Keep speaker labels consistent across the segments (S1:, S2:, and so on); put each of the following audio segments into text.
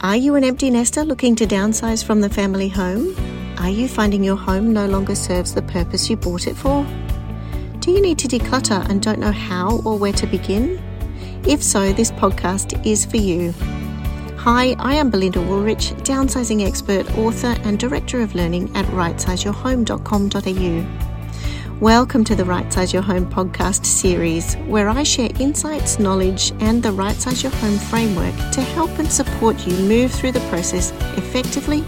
S1: Are you an empty nester looking to downsize from the family home? Are you finding your home no longer serves the purpose you bought it for? Do you need to declutter and don't know how or where to begin? If so, this podcast is for you. Hi, I am Belinda Woolrich, downsizing expert, author, and director of learning at rightsizeyourhome.com.au. Welcome to the Right Size Your Home podcast series, where I share insights, knowledge, and the Right Size Your Home framework to help and support you move through the process effectively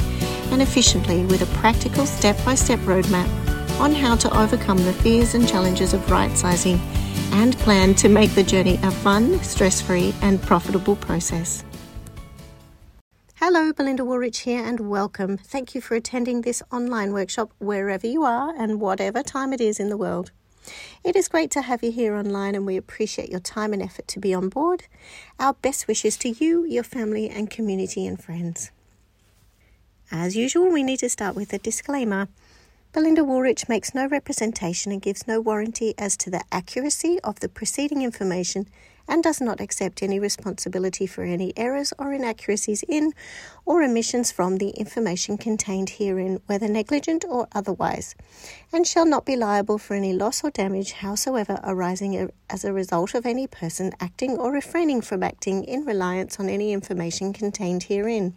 S1: and efficiently with a practical step by step roadmap on how to overcome the fears and challenges of right sizing and plan to make the journey a fun, stress free, and profitable process. Hello, Belinda Woolrich here, and welcome. Thank you for attending this online workshop wherever you are and whatever time it is in the world. It is great to have you here online, and we appreciate your time and effort to be on board. Our best wishes to you, your family, and community and friends. As usual, we need to start with a disclaimer. Belinda Woolrich makes no representation and gives no warranty as to the accuracy of the preceding information and does not accept any responsibility for any errors or inaccuracies in or omissions from the information contained herein, whether negligent or otherwise, and shall not be liable for any loss or damage, howsoever arising as a result of any person acting or refraining from acting in reliance on any information contained herein.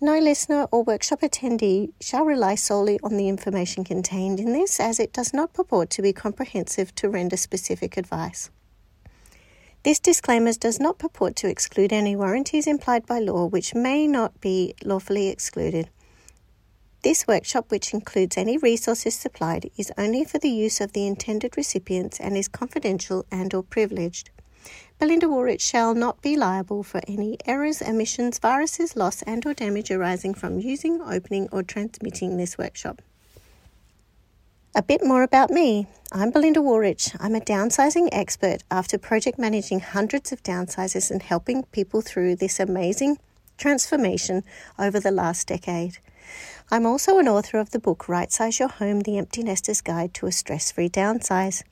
S1: No listener or workshop attendee shall rely solely on the information contained in this, as it does not purport to be comprehensive to render specific advice. This disclaimer does not purport to exclude any warranties implied by law which may not be lawfully excluded. This workshop, which includes any resources supplied, is only for the use of the intended recipients and is confidential and or privileged. Belinda Woolrich shall not be liable for any errors, omissions, viruses, loss, and or damage arising from using, opening, or transmitting this workshop. A bit more about me. I'm Belinda Woolrich. I'm a downsizing expert after project managing hundreds of downsizes and helping people through this amazing transformation over the last decade. I'm also an author of the book Right Size Your Home The Empty Nester's Guide to a Stress Free Downsize.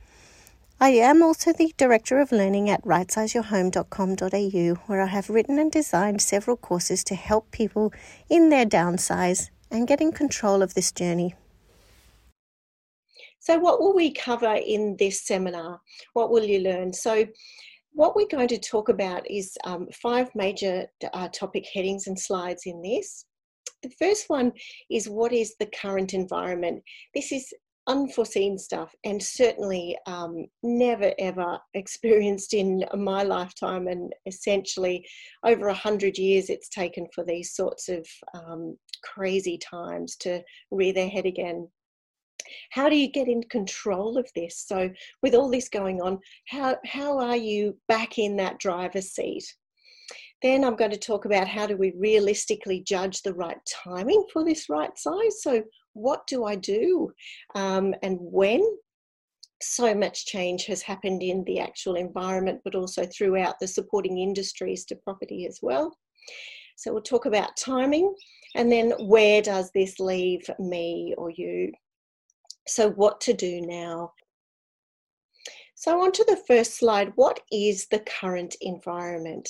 S1: I am also the Director of Learning at rightsizeyourhome.com.au, where I have written and designed several courses to help people in their downsize and get in control of this journey. So, what will we cover in this seminar? What will you learn? So, what we're going to talk about is um, five major uh, topic headings and slides in this. The first one is what is the current environment? This is unforeseen stuff and certainly um, never ever experienced in my lifetime and essentially over a hundred years it's taken for these sorts of um, crazy times to rear their head again how do you get in control of this so with all this going on how how are you back in that driver's seat then I'm going to talk about how do we realistically judge the right timing for this right size. So what do I do um, and when? So much change has happened in the actual environment, but also throughout the supporting industries to property as well. So we'll talk about timing and then where does this leave me or you? So, what to do now? So, on to the first slide. What is the current environment?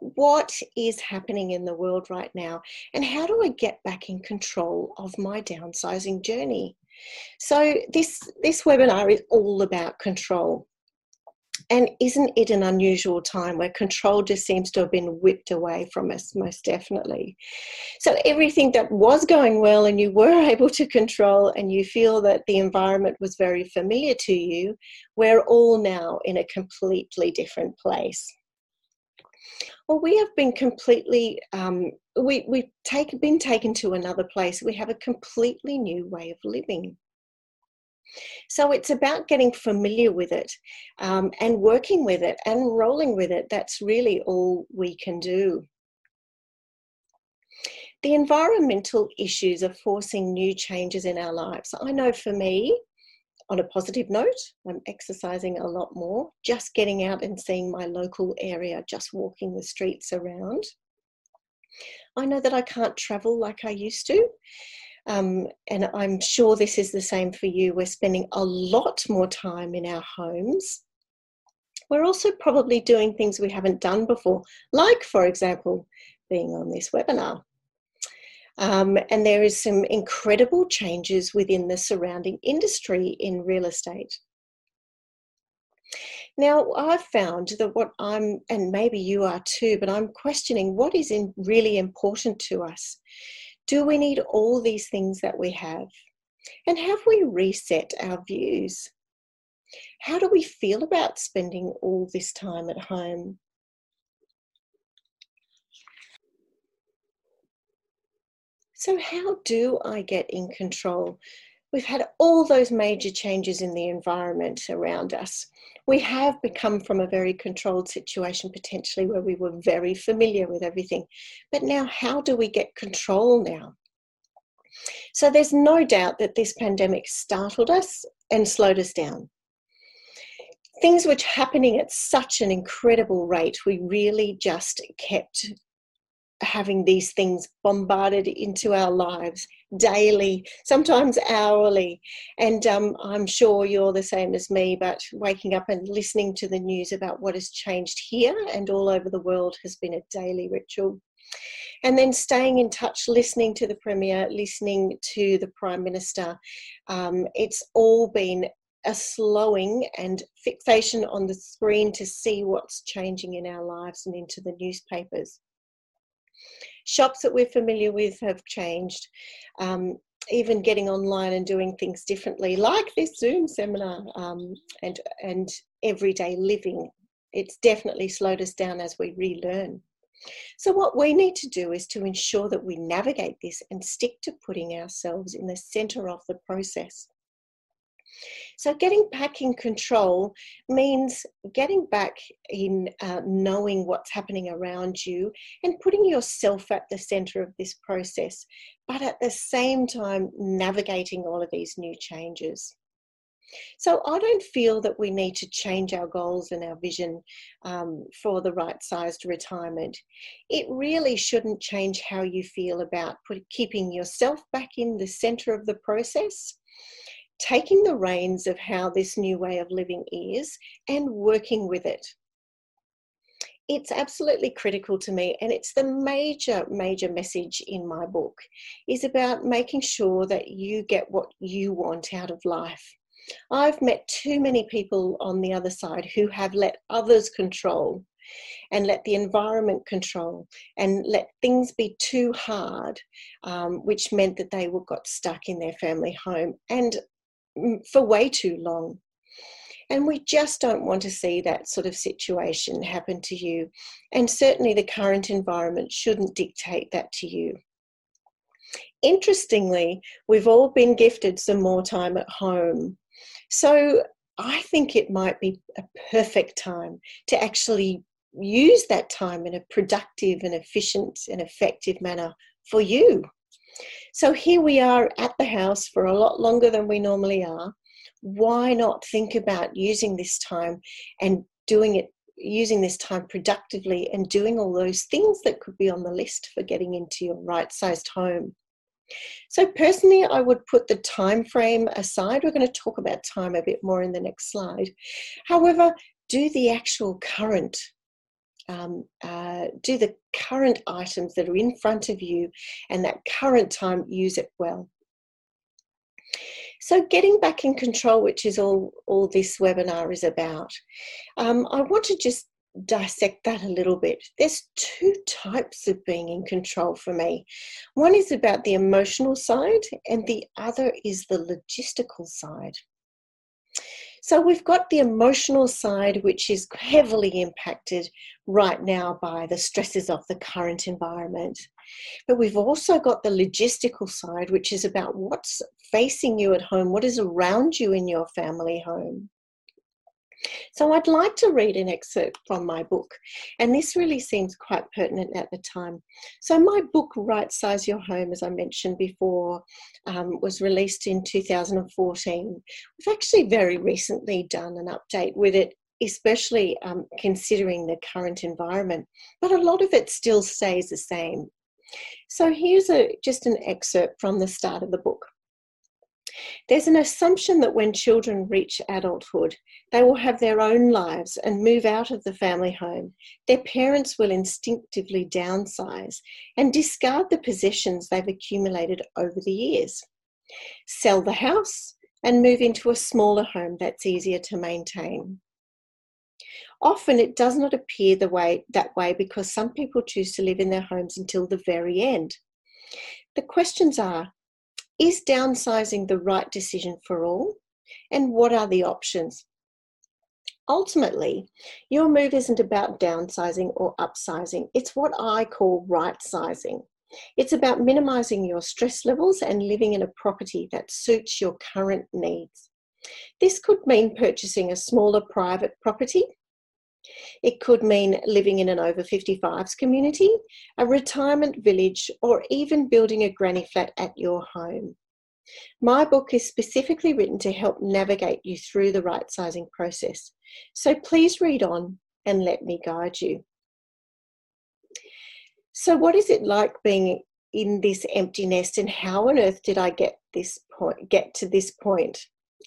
S1: what is happening in the world right now and how do I get back in control of my downsizing journey? So this this webinar is all about control. And isn't it an unusual time where control just seems to have been whipped away from us, most definitely? So, everything that was going well and you were able to control, and you feel that the environment was very familiar to you, we're all now in a completely different place. Well, we have been completely, um, we, we've take, been taken to another place. We have a completely new way of living. So it's about getting familiar with it um, and working with it and rolling with it. That's really all we can do. The environmental issues are forcing new changes in our lives. I know for me, on a positive note, I'm exercising a lot more, just getting out and seeing my local area, just walking the streets around. I know that I can't travel like I used to. Um, and I'm sure this is the same for you. We're spending a lot more time in our homes. We're also probably doing things we haven't done before, like, for example, being on this webinar. Um, and there is some incredible changes within the surrounding industry in real estate. Now, I've found that what I'm, and maybe you are too, but I'm questioning what is really important to us. Do we need all these things that we have? And have we reset our views? How do we feel about spending all this time at home? So, how do I get in control? We've had all those major changes in the environment around us. We have become from a very controlled situation potentially where we were very familiar with everything. But now, how do we get control now? So, there's no doubt that this pandemic startled us and slowed us down things were happening at such an incredible rate. We really just kept having these things bombarded into our lives daily, sometimes hourly. And um, I'm sure you're the same as me, but waking up and listening to the news about what has changed here and all over the world has been a daily ritual. And then staying in touch, listening to the Premier, listening to the Prime Minister. Um, it's all been a slowing and fixation on the screen to see what's changing in our lives and into the newspapers. Shops that we're familiar with have changed. Um, even getting online and doing things differently, like this Zoom seminar um, and and everyday living, it's definitely slowed us down as we relearn. So, what we need to do is to ensure that we navigate this and stick to putting ourselves in the center of the process. So, getting back in control means getting back in uh, knowing what's happening around you and putting yourself at the center of this process, but at the same time, navigating all of these new changes. So I don't feel that we need to change our goals and our vision um, for the right sized retirement. It really shouldn't change how you feel about put, keeping yourself back in the center of the process taking the reins of how this new way of living is and working with it. It's absolutely critical to me, and it's the major, major message in my book is about making sure that you get what you want out of life. I've met too many people on the other side who have let others control and let the environment control and let things be too hard, um, which meant that they were got stuck in their family home. And for way too long. And we just don't want to see that sort of situation happen to you. And certainly the current environment shouldn't dictate that to you. Interestingly, we've all been gifted some more time at home. So I think it might be a perfect time to actually use that time in a productive and efficient and effective manner for you. So here we are at the house for a lot longer than we normally are. Why not think about using this time and doing it, using this time productively and doing all those things that could be on the list for getting into your right sized home? So personally, I would put the time frame aside. We're going to talk about time a bit more in the next slide. However, do the actual current um, uh, do the current items that are in front of you and that current time use it well. So getting back in control, which is all, all this webinar is about, um, I want to just dissect that a little bit. There's two types of being in control for me. One is about the emotional side and the other is the logistical side. So we've got the emotional side, which is heavily impacted right now by the stresses of the current environment. But we've also got the logistical side, which is about what's facing you at home, what is around you in your family home. So I'd like to read an excerpt from my book, and this really seems quite pertinent at the time. So my book, Right Size Your Home, as I mentioned before, um, was released in 2014. We've actually very recently done an update with it especially um, considering the current environment, but a lot of it still stays the same. So here's a, just an excerpt from the start of the book. There's an assumption that when children reach adulthood, they will have their own lives and move out of the family home. Their parents will instinctively downsize and discard the possessions they've accumulated over the years, sell the house, and move into a smaller home that's easier to maintain. Often it does not appear the way that way because some people choose to live in their homes until the very end. The questions are is downsizing the right decision for all? And what are the options? Ultimately, your move isn't about downsizing or upsizing, it's what I call right sizing. It's about minimizing your stress levels and living in a property that suits your current needs. This could mean purchasing a smaller private property it could mean living in an over 55s community, a retirement village, or even building a granny flat at your home. My book is specifically written to help navigate you through the right sizing process. So please read on and let me guide you. So, what is it like being in this empty nest, and how on earth did I get this point? Get to this point?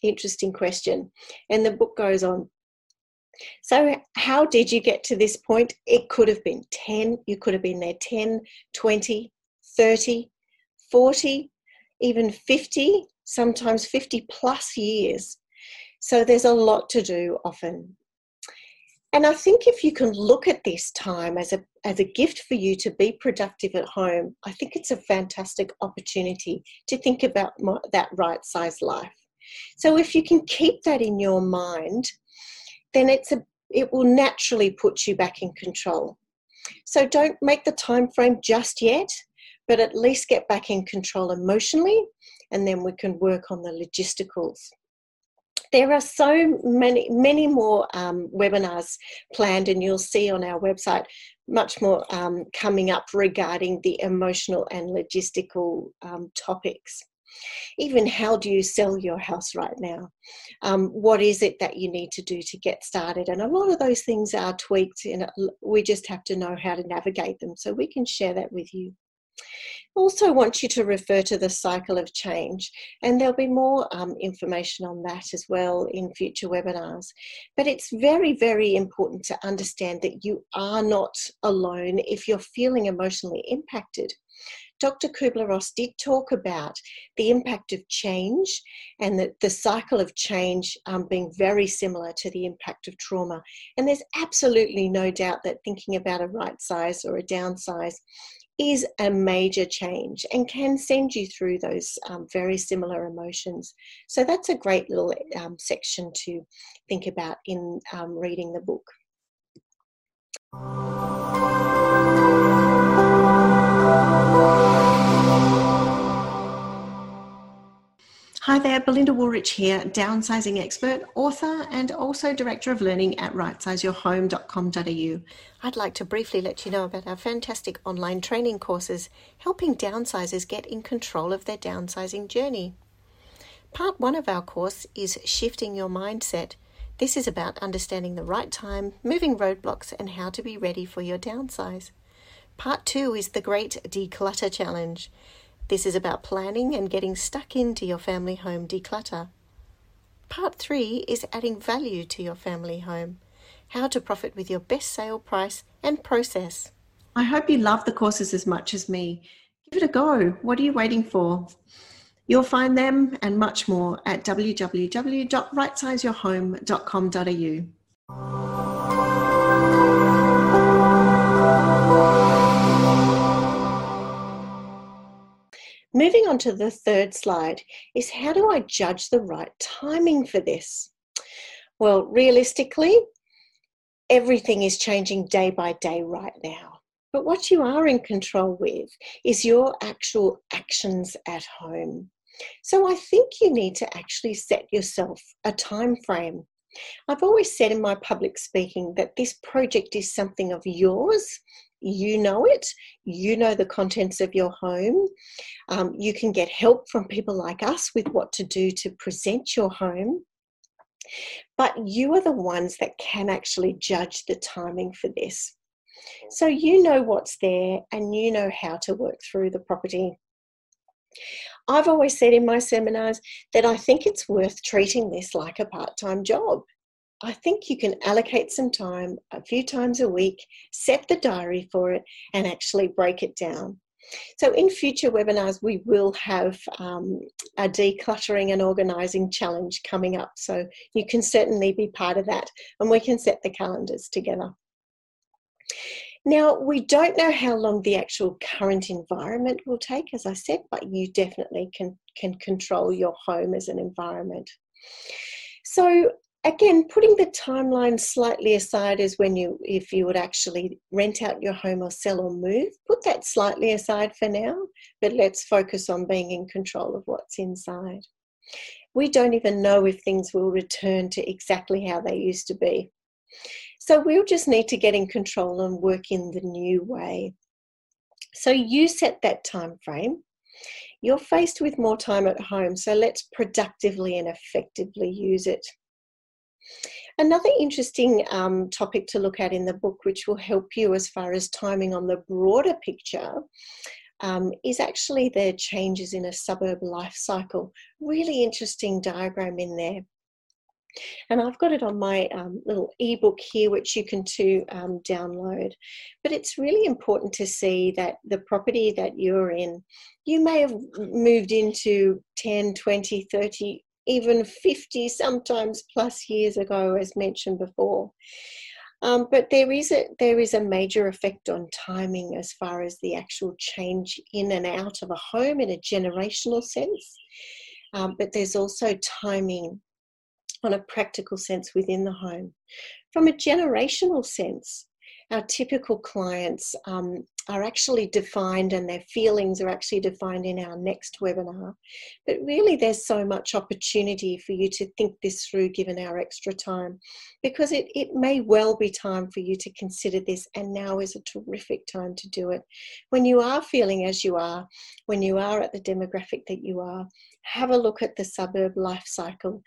S1: Interesting question. And the book goes on. So, how did you get to this point? It could have been 10, you could have been there 10, 20, 30, 40, even 50, sometimes 50 plus years. So, there's a lot to do often. And I think if you can look at this time as a, as a gift for you to be productive at home, I think it's a fantastic opportunity to think about that right size life. So, if you can keep that in your mind, then it's a it will naturally put you back in control. So don't make the time frame just yet, but at least get back in control emotionally, and then we can work on the logisticals. There are so many, many more um, webinars planned, and you'll see on our website much more um, coming up regarding the emotional and logistical um, topics even how do you sell your house right now? Um, what is it that you need to do to get started? And a lot of those things are tweaked, and we just have to know how to navigate them. So we can share that with you. Also, want you to refer to the cycle of change, and there'll be more um, information on that as well in future webinars. But it's very, very important to understand that you are not alone if you're feeling emotionally impacted. Dr. Kubler Ross did talk about the impact of change and the, the cycle of change um, being very similar to the impact of trauma. And there's absolutely no doubt that thinking about a right size or a downsize is a major change and can send you through those um, very similar emotions. So that's a great little um, section to think about in um, reading the book. Hi there, Belinda Woolrich here, downsizing expert, author, and also director of learning at rightsizeyourhome.com.au. I'd like to briefly let you know about our fantastic online training courses helping downsizers get in control of their downsizing journey. Part one of our course is Shifting Your Mindset. This is about understanding the right time, moving roadblocks, and how to be ready for your downsize. Part two is the Great Declutter Challenge. This is about planning and getting stuck into your family home declutter. Part three is adding value to your family home. How to profit with your best sale price and process. I hope you love the courses as much as me. Give it a go. What are you waiting for? You'll find them and much more at www.rightsizeyourhome.com.au. Moving on to the third slide is how do I judge the right timing for this? Well, realistically, everything is changing day by day right now. But what you are in control with is your actual actions at home. So I think you need to actually set yourself a time frame. I've always said in my public speaking that this project is something of yours you know it, you know the contents of your home. Um, you can get help from people like us with what to do to present your home. But you are the ones that can actually judge the timing for this. So you know what's there and you know how to work through the property. I've always said in my seminars that I think it's worth treating this like a part time job. I think you can allocate some time a few times a week, set the diary for it, and actually break it down. So, in future webinars, we will have um, a decluttering and organising challenge coming up. So, you can certainly be part of that, and we can set the calendars together. Now, we don't know how long the actual current environment will take, as I said, but you definitely can, can control your home as an environment. So, again, putting the timeline slightly aside is when you, if you would actually rent out your home or sell or move, put that slightly aside for now, but let's focus on being in control of what's inside. We don't even know if things will return to exactly how they used to be. So we'll just need to get in control and work in the new way. So you set that time frame. You're faced with more time at home, so let's productively and effectively use it. Another interesting um, topic to look at in the book, which will help you as far as timing on the broader picture, um, is actually the changes in a suburb life cycle. Really interesting diagram in there. And I've got it on my um, little ebook here, which you can to um, download. But it's really important to see that the property that you're in, you may have moved into 10, 20, 30, even 50, sometimes plus years ago, as mentioned before. Um, but there is a there is a major effect on timing as far as the actual change in and out of a home in a generational sense. Um, but there's also timing on a practical sense within the home. From a generational sense, our typical clients um, are actually defined and their feelings are actually defined in our next webinar. But really, there's so much opportunity for you to think this through given our extra time because it, it may well be time for you to consider this, and now is a terrific time to do it. When you are feeling as you are, when you are at the demographic that you are, have a look at the suburb life cycle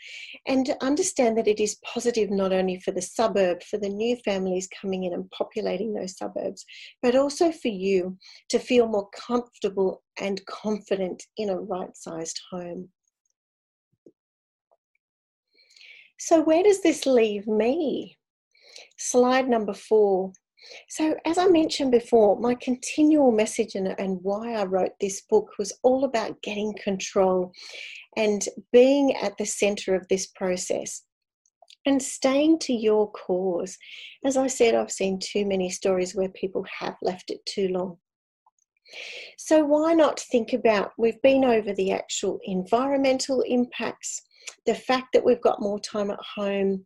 S1: and understand that it is positive not only for the suburb, for the new families coming in and populating those suburbs, but also for you to feel more comfortable and confident in a right sized home. So, where does this leave me? Slide number four so, as I mentioned before, my continual message and, and why I wrote this book was all about getting control and being at the center of this process and staying to your cause. As I said, I've seen too many stories where people have left it too long. So, why not think about? We've been over the actual environmental impacts, the fact that we've got more time at home,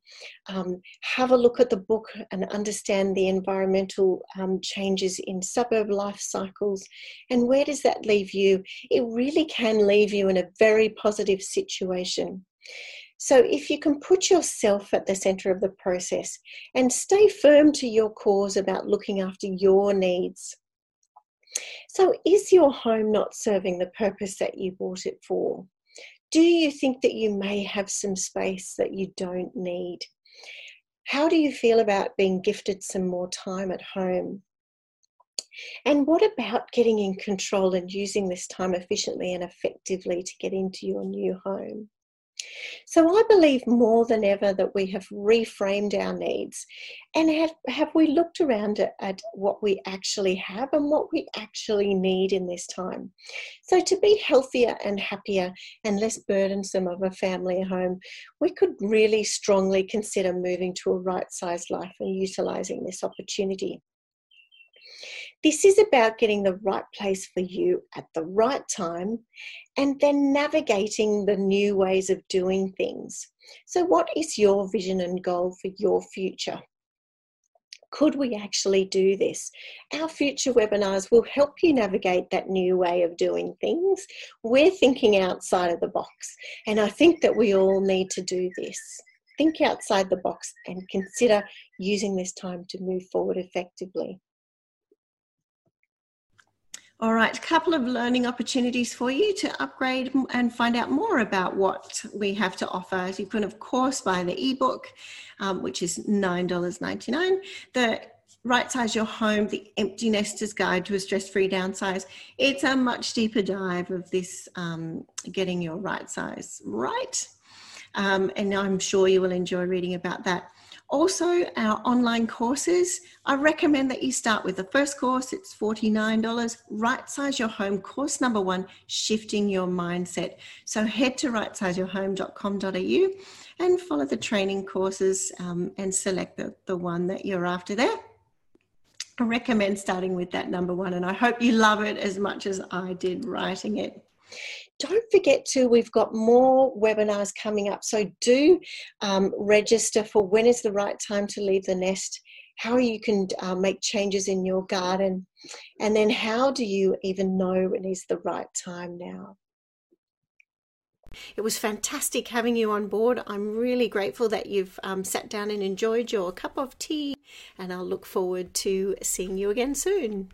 S1: um, have a look at the book and understand the environmental um, changes in suburb life cycles. And where does that leave you? It really can leave you in a very positive situation. So, if you can put yourself at the center of the process and stay firm to your cause about looking after your needs. So, is your home not serving the purpose that you bought it for? Do you think that you may have some space that you don't need? How do you feel about being gifted some more time at home? And what about getting in control and using this time efficiently and effectively to get into your new home? So I believe more than ever that we have reframed our needs and have, have we looked around at, at what we actually have and what we actually need in this time. So to be healthier and happier and less burdensome of a family home, we could really strongly consider moving to a right sized life and utilizing this opportunity. This is about getting the right place for you at the right time and then navigating the new ways of doing things. So, what is your vision and goal for your future? Could we actually do this? Our future webinars will help you navigate that new way of doing things. We're thinking outside of the box, and I think that we all need to do this. Think outside the box and consider using this time to move forward effectively. All right, a couple of learning opportunities for you to upgrade and find out more about what we have to offer. You can, of course, buy the ebook, um, which is $9.99. The Right Size Your Home, the Empty Nester's Guide to a Stress Free Downsize. It's a much deeper dive of this um, getting your right size right. Um, and I'm sure you will enjoy reading about that. Also, our online courses, I recommend that you start with the first course, it's $49. Right Size Your Home, course number one, Shifting Your Mindset. So head to rightsizeyourhome.com.au and follow the training courses um, and select the, the one that you're after there. I recommend starting with that number one, and I hope you love it as much as I did writing it. Don't forget to, we've got more webinars coming up. So do um, register for when is the right time to leave the nest, how you can uh, make changes in your garden, and then how do you even know when is the right time now. It was fantastic having you on board. I'm really grateful that you've um, sat down and enjoyed your cup of tea, and I'll look forward to seeing you again soon.